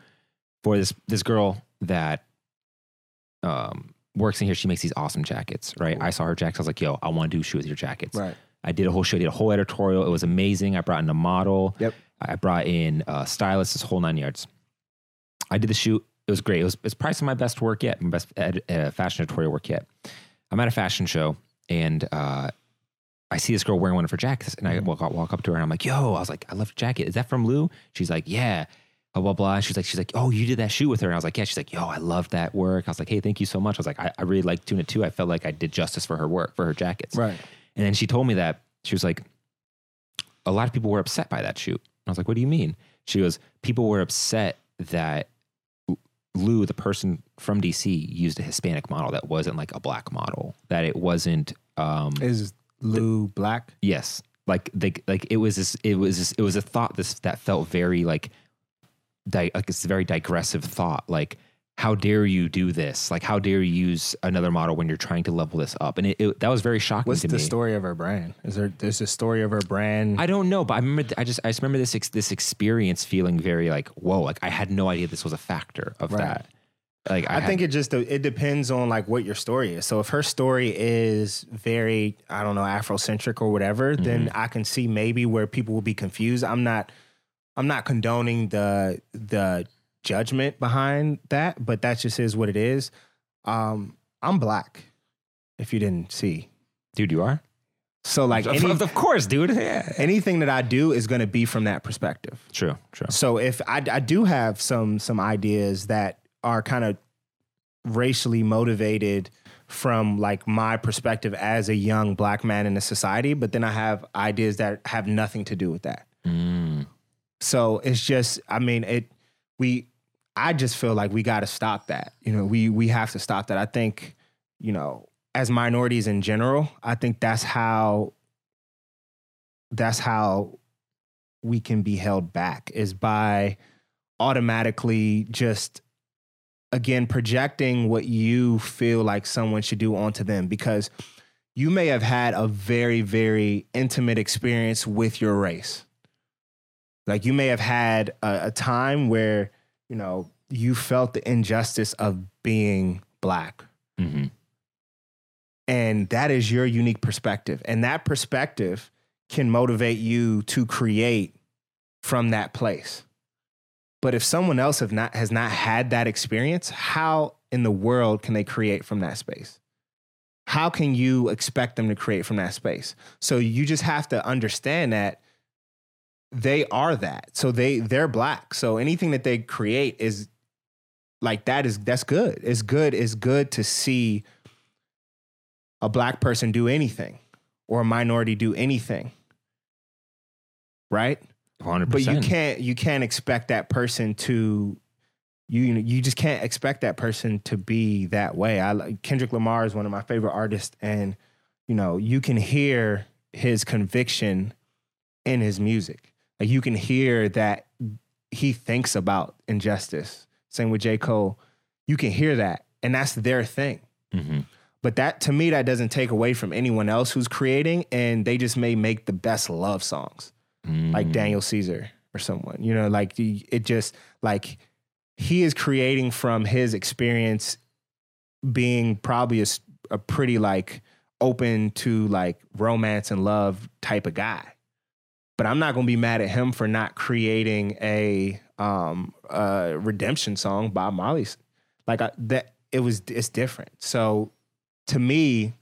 for this this girl that um, works in here. She makes these awesome jackets, right? I saw her jackets. I was like, "Yo, I want to do a shoot with your jackets." Right. I did a whole show. I did a whole editorial. It was amazing. I brought in a model. Yep. I brought in a stylist. This whole nine yards. I did the shoot. It was great. It was it's probably some of my best work yet. My best ed, uh, fashion editorial work yet. I'm at a fashion show and uh, I see this girl wearing one of her jackets, and I walk, walk up to her and I'm like, "Yo," I was like, "I love your jacket. Is that from Lou?" She's like, "Yeah." Blah blah blah. She's like, she's like, "Oh, you did that shoot with her?" And I was like, "Yeah." She's like, "Yo, I love that work." I was like, "Hey, thank you so much." I was like, "I, I really like doing it too. I felt like I did justice for her work, for her jackets." Right. And then she told me that she was like, a lot of people were upset by that shoot. And I was like, what do you mean? She goes, people were upset that Lou, the person from DC, used a Hispanic model that wasn't like a black model. That it wasn't. Um, Is Lou black? yes, like they like it was this. It was this, it was a thought this that felt very like, di- like it's a very digressive thought. Like, how dare you do this? Like, how dare you use another model when you're trying to level this up? And it, it that was very shocking What's to the story of her brand? Is there there's a story of her brand? I don't know, but I remember. I just I just remember this ex, this experience feeling very like whoa, like I had no idea this was a factor of Right. that. Like I, I had- think it just it depends on like what your story is. So if her story is very I don't know Afrocentric or whatever, then mm-hmm. I can see maybe where people will be confused. I'm not I'm not condoning the the judgment behind that, but that just is what it is. Um, I'm black. If you didn't see, dude, you are so like of, any, of- of course, dude. Yeah. anything that I do is going to be from that perspective. True, true. So if I, I do have some some ideas that are kind of racially motivated from like my perspective as a young black man in a society, but then I have ideas that have nothing to do with that. Mm. So it's just, I mean, it. We, I just feel like we got to stop that. You know, we we have to stop that. I think, you know, as minorities in general, I think that's how. That's how we can be held back is by automatically just again projecting what you feel like someone should do onto them because you may have had a very very intimate experience with your race like you may have had a, a time where you know you felt the injustice of being black. Hmm and that is your unique perspective. And that perspective can motivate you to create from that place. But if someone else have not has not had that experience how in the world can they create from that space? How can you expect them to create from that space? So you just have to understand that they are that. So they they're black. So anything that they create is like that is that's good. It's good it's good to see a black person do anything or a minority do anything. Right? 100%. but you can't you can't expect that person to you you just can't expect that person to be that way. I kendrick lamar is one of my favorite artists and you know you can hear his conviction in his music like you can hear that he thinks about injustice same with j cole you can hear that and that's their thing hmm but that to me that doesn't take away from anyone else who's creating and they just may make the best love songs Mm. like Daniel Caesar or someone. You know, like it just like he is creating from his experience being probably a pretty like open to like romance and love type of guy. But I'm not going to be mad at him for not creating a um a redemption song by Marley's like I, that it was it's different. So to me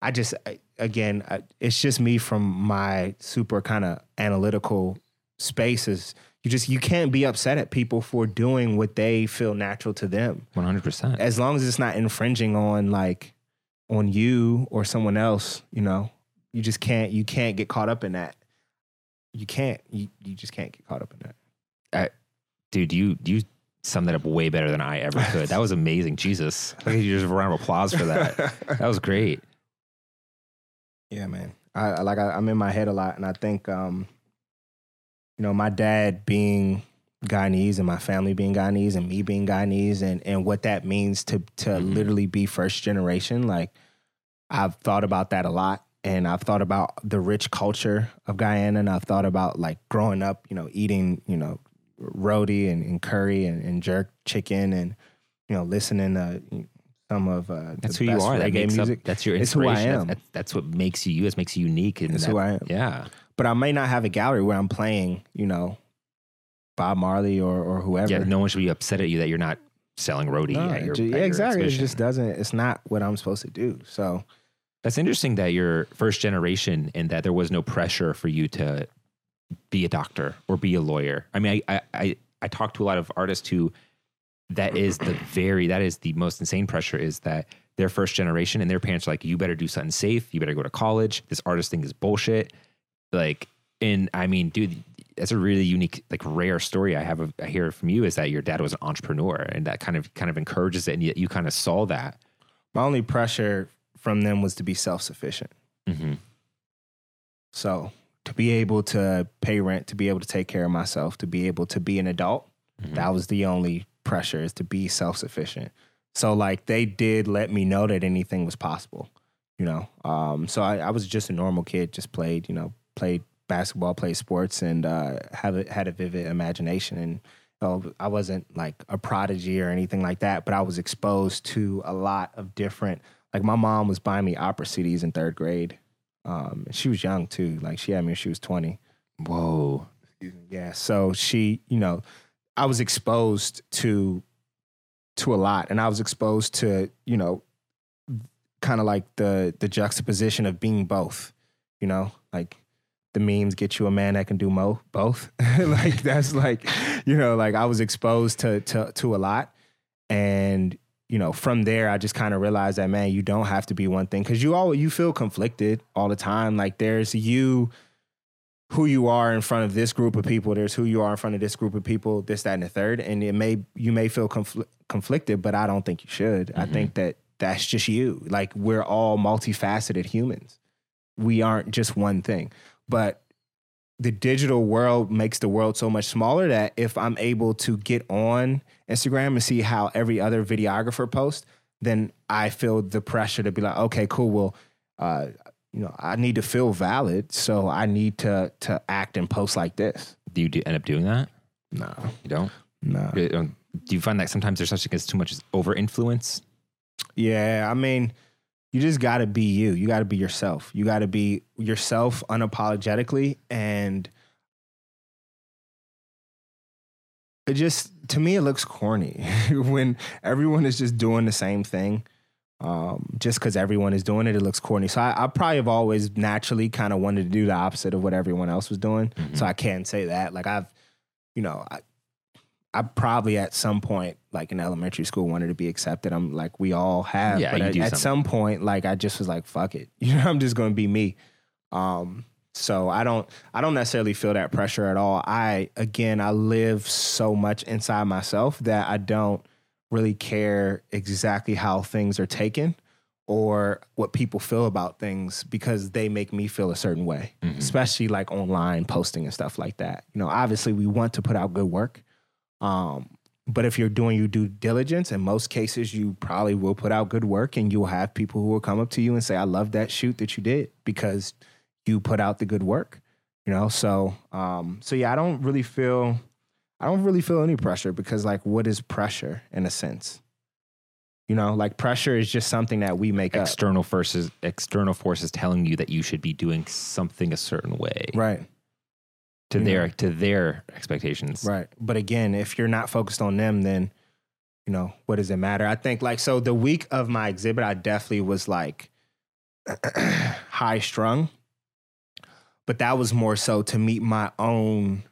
I just again, I, it's just me from my super kind of analytical spaces. You just you can't be upset at people for doing what they feel natural to them, One hundred percent. as long as it's not infringing on like on you or someone else. You know, you just can't you can't get caught up in that. You can't. You you just can't get caught up in that. Dude, you you summed that up way better than I ever could. That was amazing. Jesus, I think you just a round of applause for that. That was great. Yeah, man. I, I like I, I'm in my head a lot, and I think, um, you know, my dad being Guyanese and my family being Guyanese and me being Guyanese and and what that means to to Mhm. literally be first generation. Like, I've thought about that a lot, and I've thought about the rich culture of Guyana, and I've thought about like growing up, you know, eating, you know, roti and, and curry and, and jerk chicken, and you know, listening to some of uh, That's who you are. That makes music. up. That's your It's who I inspiration. am. That's, that's what makes you you. It makes you unique. And It's that- who I am. Yeah. But I may not have a gallery where I'm playing, you know, Bob Marley or or whoever. Yeah. No one should be upset at you that you're not selling roti No, at your, at yeah, your exactly. It just doesn't. It's not what I'm supposed to do. So That's interesting that you're first generation and that there was no pressure for you to be a doctor or be a lawyer. I mean, I I I, I talk to a lot of artists who that is the very that is the most insane pressure is that they're first generation and their parents are like, you better do something safe, you better go to college. This artist thing is bullshit. Like, and I mean, dude, that's a really unique, like rare story I have. Of, I hear from you is that your dad was an entrepreneur, and that kind of kind of encourages it, and yet you kind of saw that. my only pressure from them was to be self sufficient. Mm-hmm. So to be able to pay rent, to be able to take care of myself, to be able to be an adult, Mhm. that was the only pressure is to be self sufficient. So like they did let me know that anything was possible, you know. Um, so I, I was just a normal kid, just played, you know, played basketball, played sports, and uh, have a, had a vivid imagination. And uh, I wasn't like a prodigy or anything like that, but I was exposed to a lot of different. Like my mom was buying me opera CDs in third grade. Um, and she was young too. Like she had me when she was twenty. Whoa. Yeah. So she, you know, I was exposed to to a lot, and I was exposed to, you know, kind of like the the juxtaposition of being both. You know, like the memes get you a man that can do mo both. like that's like, you know, like I was exposed to to to a lot, and you know, from there, I just kind of realized that man, you don't have to be one thing because you all you feel conflicted all the time. Like there's you who you are in front of this group of people. There's who you are in front of this group of people. This, that, and the third. And it may you may feel confl- conflicted, but I don't think you should. I Mhm. think that that's just you. Like we're all multifaceted humans. We aren't just one thing. But the digital world makes the world so much smaller that if I'm able to get on Instagram and see how every other videographer posts, then I feel the pressure to be like, okay, cool. Well, uh, you know, I need to feel valid, so I need to to act and post like this. Do you do, end up doing that? No, You don't? no. Don't- Do you find that sometimes there's such thing as too much over influence? Yeah, I mean, you just got to be you. You got to be yourself. You got to be yourself unapologetically, and it just to me it looks corny when everyone is just doing the same thing. Um, just because everyone is doing it, it looks corny. So I, I probably have always naturally kind of wanted to do the opposite of what everyone else was doing. Mhm. So I can't say that. Like I've, you know, I, I probably at some point, like in elementary school, wanted to be accepted. I'm like we all have. Yeah, but you at, at some point, like I just was like, fuck it. You know, I'm just gonna be me. Um, so I don't I don't necessarily feel that pressure at all. I again I live so much inside myself that I don't really care exactly how things are taken or what people feel about things because they make me feel a certain way, Mhm. especially like online posting and stuff like that. You know, obviously we want to put out good work. Um, but if you're doing your due diligence, in most cases, you probably will put out good work and you'll have people who will come up to you and say, I love that shoot that you did because you put out the good work. You know, so um, so yeah, I don't really feel I don't really feel any pressure because like what is pressure in a sense? You know, like pressure is just something that we make up. External forces, external forces telling you that you should be doing something a certain way Right. to you their know. to their expectations. Right. But again, if you're not focused on them, then, you know, what does it matter? I think like, so the week of my exhibit, I definitely was like high strung, but that was more so to meet my own,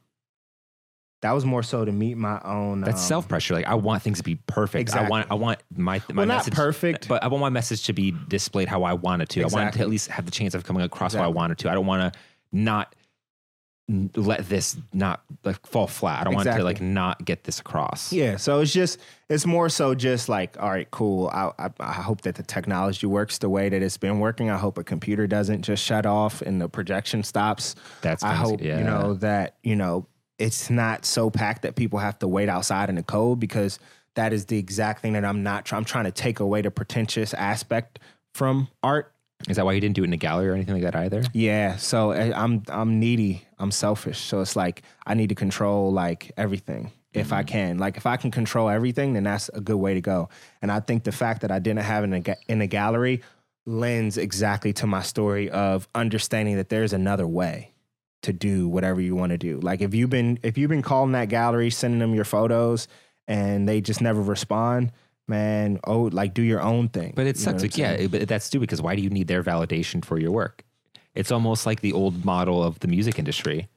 that was more so to meet my own. That's um, self pressure. Like I want things to be perfect. I want I want my my Well, not message perfect. but I want my message to be displayed how I want it to. I want it to at least have the chance of coming across how I Exactly. want it to. I don't want to not let this not like fall flat. I don't want to like not get this across. Yeah, so it's just it's more so just like all right, cool. I, I I hope that the technology works the way that it's been working. I hope a computer doesn't just shut off and the projection stops. That's I hope yeah. you know that you know it's not so packed that people have to wait outside in the cold because that is the exact thing that I'm not. I'm trying to take away the pretentious aspect from art Is that why you didn't do it in a gallery or anything like that either? Yeah, so I- I'm I'm needy. I'm selfish. So it's like I need to control like everything if I mm-hmm. can. Like if I can control everything, then that's a good way to go. And I think the fact that I didn't have it in a, in a gallery lends exactly to my story of understanding that there's another way to do whatever you want to do. Like if you've been if you've been calling that gallery, sending them your photos, and they just never respond, man. Oh, like do your own thing. But it You know sucks. Yeah, but that's stupid because why do you need their validation for your work? It's almost like the old model of the music industry.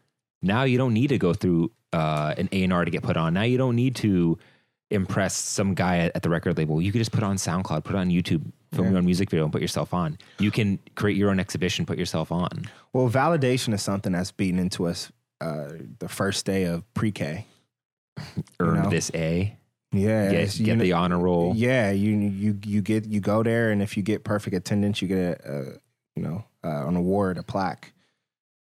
Now you don't need to go through uh, an A and R to get put on. Now you don't need to impress some guy at, at the record label. You can just put on SoundCloud, put on YouTube, film Yeah. your own music video, and put yourself on. You can create your own exhibition, put yourself on. Well, validation is something that's beaten into us uh, the first day of pre-K. Earn know? this A, Yeah, get, get know- the honor roll. Yeah, you you you get you go there, and if you get perfect attendance, you get a, a you know uh, an award, a plaque,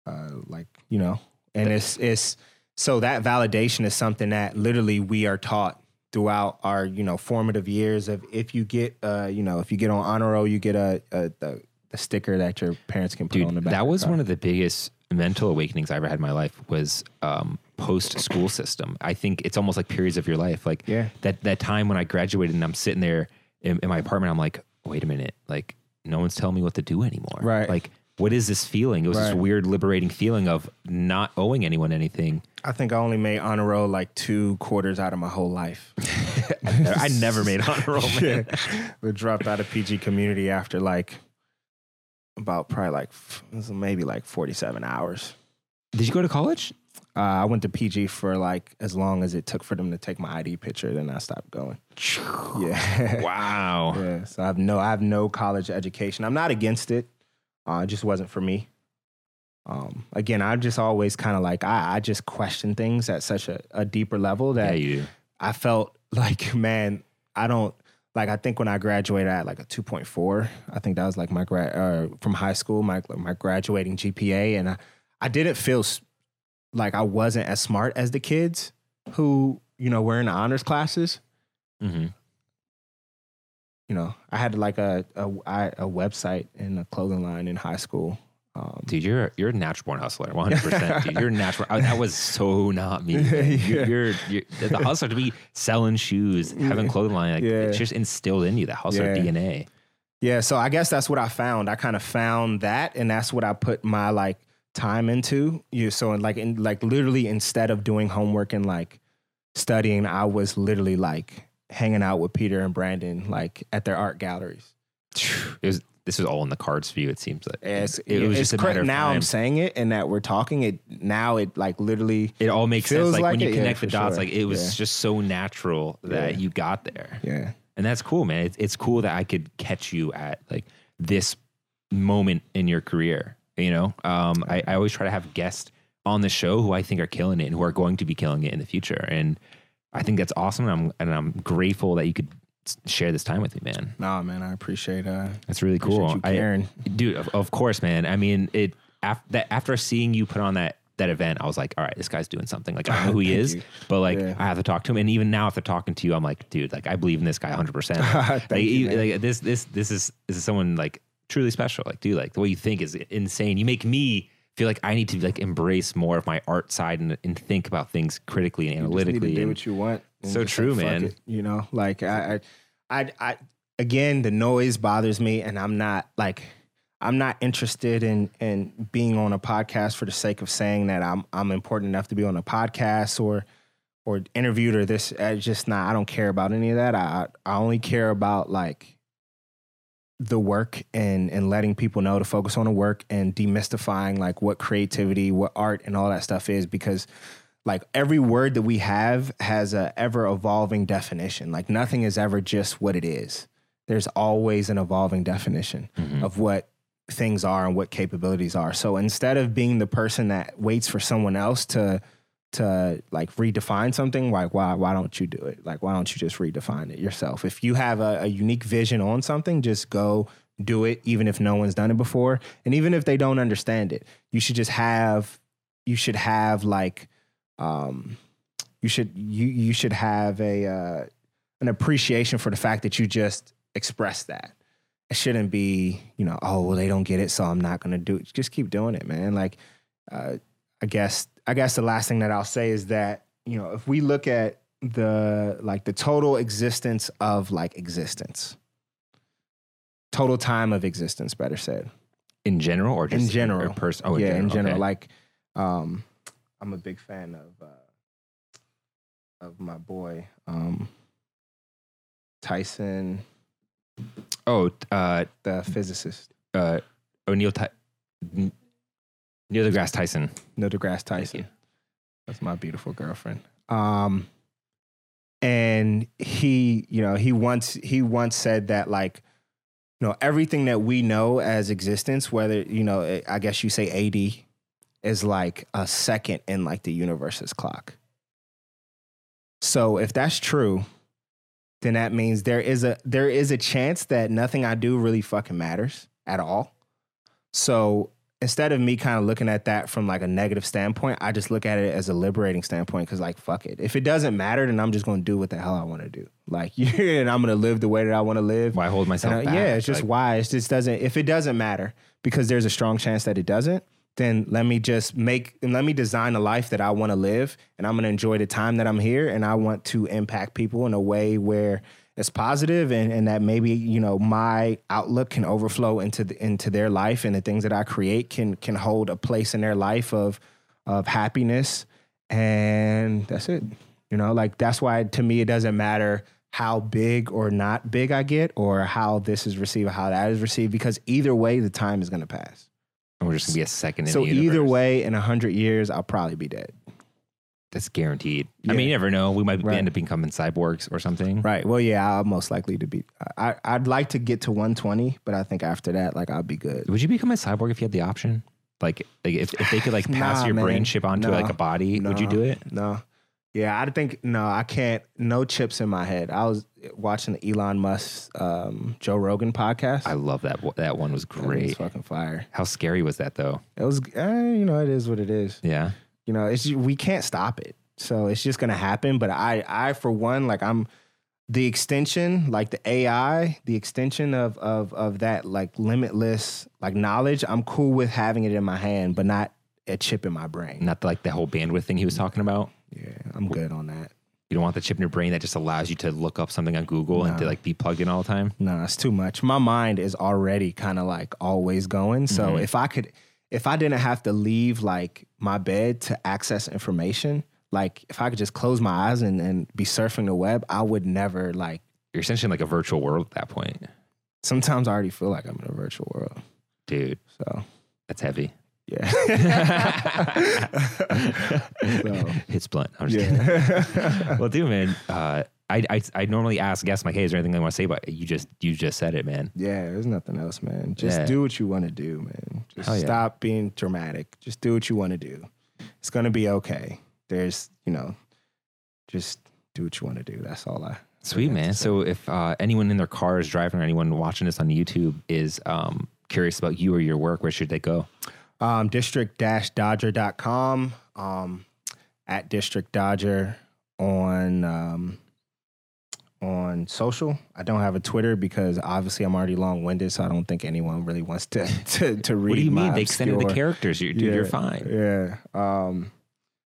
uh, like you know, and it's it's so that validation is something that literally we are taught throughout our you know formative years of if you get uh you know if you get on honor roll, you get a, a the, the sticker that your parents can put Dude, on the back. that was one of the biggest mental awakenings I ever had in my life was um, post school system. I think it's almost like periods of your life. Like Yeah. that that time when I graduated and I'm sitting there in, in my apartment, I'm like, wait a minute, like no one's telling me what to do anymore. Right. Like, what is this feeling? It was this weird, liberating feeling of not owing anyone anything. I think I only made honor roll like two quarters out of my whole life. I never made honor roll, man. Yeah. We dropped out of PG community after like about probably like f- this is maybe like 47 hours. Did you go to college? Uh, I went to PG for like as long as it took for them to take my ID picture. Then I stopped going. Yeah. Wow. yeah. So I have no, I have no college education. I'm not against it. Uh, it just wasn't for me. Um, again, I just always kind of like I, I just question things at such a, a deeper level Yeah, that you. I felt like, man, I don't like. I think when I graduated at like a two point four, I think that was like my grad uh, from high school, my my graduating GPA, and I I didn't feel like I wasn't as smart as the kids who you know were in the honors classes. hmm You know, I had like a a, I- a website and a clothing line in high school. Um, Dude, you're you're a natural born hustler, 100. percent Dude, you're natural. I- That was so not me. man. You're, you're, you're the the hustler to be selling shoes, having clothing line. Like, Yeah. It's just instilled in you. The hustler Yeah. DNA. Yeah, so I guess that's what I found. I kind of found that, and that's what I put my like time into. You so like in like literally instead of doing homework and like studying, I was literally like hanging out with Peter and Brandon like at their art galleries. It was. This was all in the cards for you. It seems like It's, it, was it's just a matter now time. I'm saying it, and that we're talking it now. It like literally, It all makes sense. Like, like when you it, yeah, connect the dots, sure. like it was Yeah. just so natural that Yeah. you got there. yeah, And that's cool, man. It's, it's cool that I could catch you at like this moment in your career. You know, um, I, I always try to have guests on the show who I think are killing it and who are going to be killing it in the future. And I think that's awesome. And I'm, and I'm grateful that you could share this time with me, man. nah, man, I appreciate uh, That's really cool. you I, caring. dude, of, of course, man. I mean, it after that after seeing you put on that that event, I was like, all right, this guy's doing something. Like I know who he is, you. but like Yeah. I have to talk to him. And even now after talking to you, I'm like, dude, like I believe in this guy 100. percent Thank like, you, like this this this is this is someone like truly special. Like, dude, like the way you think is insane. You make me feel like I need to like embrace more of my art side and, and think about things critically and You just need to analytically. do and- what you want. So true, "Fuck man. it," you know, like I, I, I, I, again, the noise bothers me, and I'm not like, I'm not interested in in being on a podcast for the sake of saying that I'm I'm important enough to be on a podcast or or interviewed or this. I just not. I don't care about any of that. I I only care about like the work and and letting people know to focus on the work and demystifying like what creativity, what art, and all that stuff is because like every word that we have has a ever evolving definition. Like nothing is ever just what it is. There's always an evolving definition Mhm. of what things are and what capabilities are. So instead of being the person that waits for someone else to to like redefine something, like why why don't you do it? Like why don't you just redefine it yourself? If you have a, a unique vision on something, just go do it, even if no one's done it before, and even if they don't understand it. You should just have you should have like um you should you you should have a uh, an appreciation for the fact that you just expressed that it shouldn't be, you know, oh well they don't get it, so I'm not gonna do it. Just keep doing it, man. Like, uh, I guess I guess the last thing that I'll say is that you know if we look at the like the total existence of like existence, total time of existence, better said. In general, or just In general. person? Oh, yeah, in general. okay. Like, um, I'm a big fan of uh, of my boy um, Tyson, oh, uh, the physicist, uh, O'Neill, Ty- Neil deGrasse Tyson. Neil deGrasse Tyson. That's my beautiful girlfriend. Um, and he, you know, he once he once said that like, you know, everything that we know as existence, whether you know, I guess you say AD, is like a second in like the universe's clock. So if that's true, then that means there is a there is a chance that nothing I do really fucking matters at all. So instead of me kind of looking at that from like a negative standpoint, I just look at it as a liberating standpoint because like fuck it. If it doesn't matter, then I'm just gonna do what the hell I want to do. Like and I'm gonna live the way that I want to live. Why hold myself back? yeah, it's just Like, why it just doesn't. If it doesn't matter, because there's a strong chance that it doesn't, then let me just make and let me design a life that I want to live, and I'm gonna enjoy the time that I'm here, and I want to impact people in a way where it's positive, and and that maybe you know my outlook can overflow into the, into their life, and the things that I create can can hold a place in their life of of happiness, and that's it. You know, like that's why to me it doesn't matter how big or not big I get or how this is received or how that is received because either way the time is going to pass. We're just gonna be a second in so the universe. either way in a 100 years I'll probably be dead. that's guaranteed. I mean, you never know. We might Right. end up becoming cyborgs or something. Right. Well, yeah, I'm most likely to be I I'd like to get to 120, but I think after that like I'll be good. Would you become a cyborg if you had the option? Like, like if, if they could like pass Nah, your brain man. chip onto like a body, would you do it? No. Yeah, I think no, I can't. No chips in my head. I was watching the Elon Musk, um, Joe Rogan podcast. I love that. That one was That was great. fucking fire. How scary was that though? It was, eh, you know, it is what it is. Yeah. You know, it's we can't stop it. So it's just gonna happen. But I, I for one, like I'm the extension, like the AI, the extension of of of that like limitless like knowledge. I'm cool with having it in my hand, but not a chip in my brain. Not like the whole bandwidth thing he was talking about. Yeah, I'm good on that. You don't want the chip in your brain that just allows you to look up something on Google and to like be plugged in all the time. No, it's too much. My mind is already kind of like always going. So Mhm. if I could, if I didn't have to leave like my bed to access information, like if I could just close my eyes and, and be surfing the web, I would never like. You're essentially in like a virtual world at that point, Sometimes I already feel like I'm in a virtual world. dude. So That's heavy. Yeah. so, It's blunt. I'm just kidding. Well, dude, man. Uh, I, I I normally ask guests like, hey, is there anything they want to say? But you just you just said it, man. yeah, there's nothing else, man. Just Yeah. do what you want to do, man. Just Hell yeah. stop being dramatic. Just do what you want to do. It's gonna be okay. There's, you know, just do what you want to do. That's all I. Sweet man. So if uh, anyone in their car is driving or anyone watching this on YouTube is um, curious about you or your work, where should they go? Um, district-dodger.com, um, at District Dodger on um, on social. I don't have a Twitter because obviously I'm already long winded, so I don't think anyone really wants to to, to read. What do you mean? They extended the characters. You're, dude, you're fine. Yeah. Um,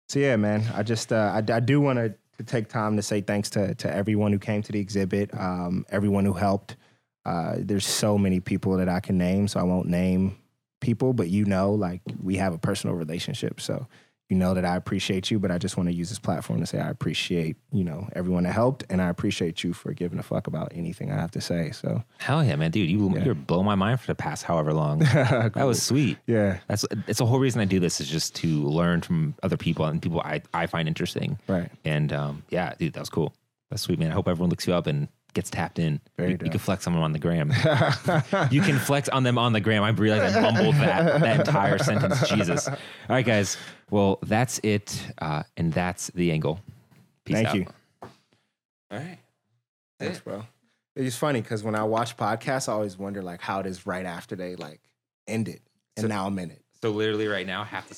so yeah, man, I just uh, I, I do want to to take time to say thanks to to everyone who came to the exhibit, um, everyone who helped. Uh, there's so many people that I can name, so I won't name people, but you know, like we have a personal relationship, so you know that I appreciate you. But I just want to use this platform to say I appreciate you know everyone that helped, and I appreciate you for giving a fuck about anything I have to say. So Hell yeah, man, dude. You Yeah. you're blowing my mind for the past however long. that was sweet. yeah, That's it's the whole reason I do this is just to learn from other people and people I, I find interesting. right. And um, yeah, dude, that was cool. That's sweet, man. I hope everyone looks you up and gets tapped in. Very you, you can flex on them on the gram. you can flex on them on the gram. I realize I mumbled that that entire sentence. Jesus. All right, guys. Well, that's it, uh, and that's the angle. Peace Thank out. you. All right. Thanks, bro. It's funny because when I watch podcasts, I always wonder like how it is right after they like end it, and So- now I'm in it. So literally, right now, half the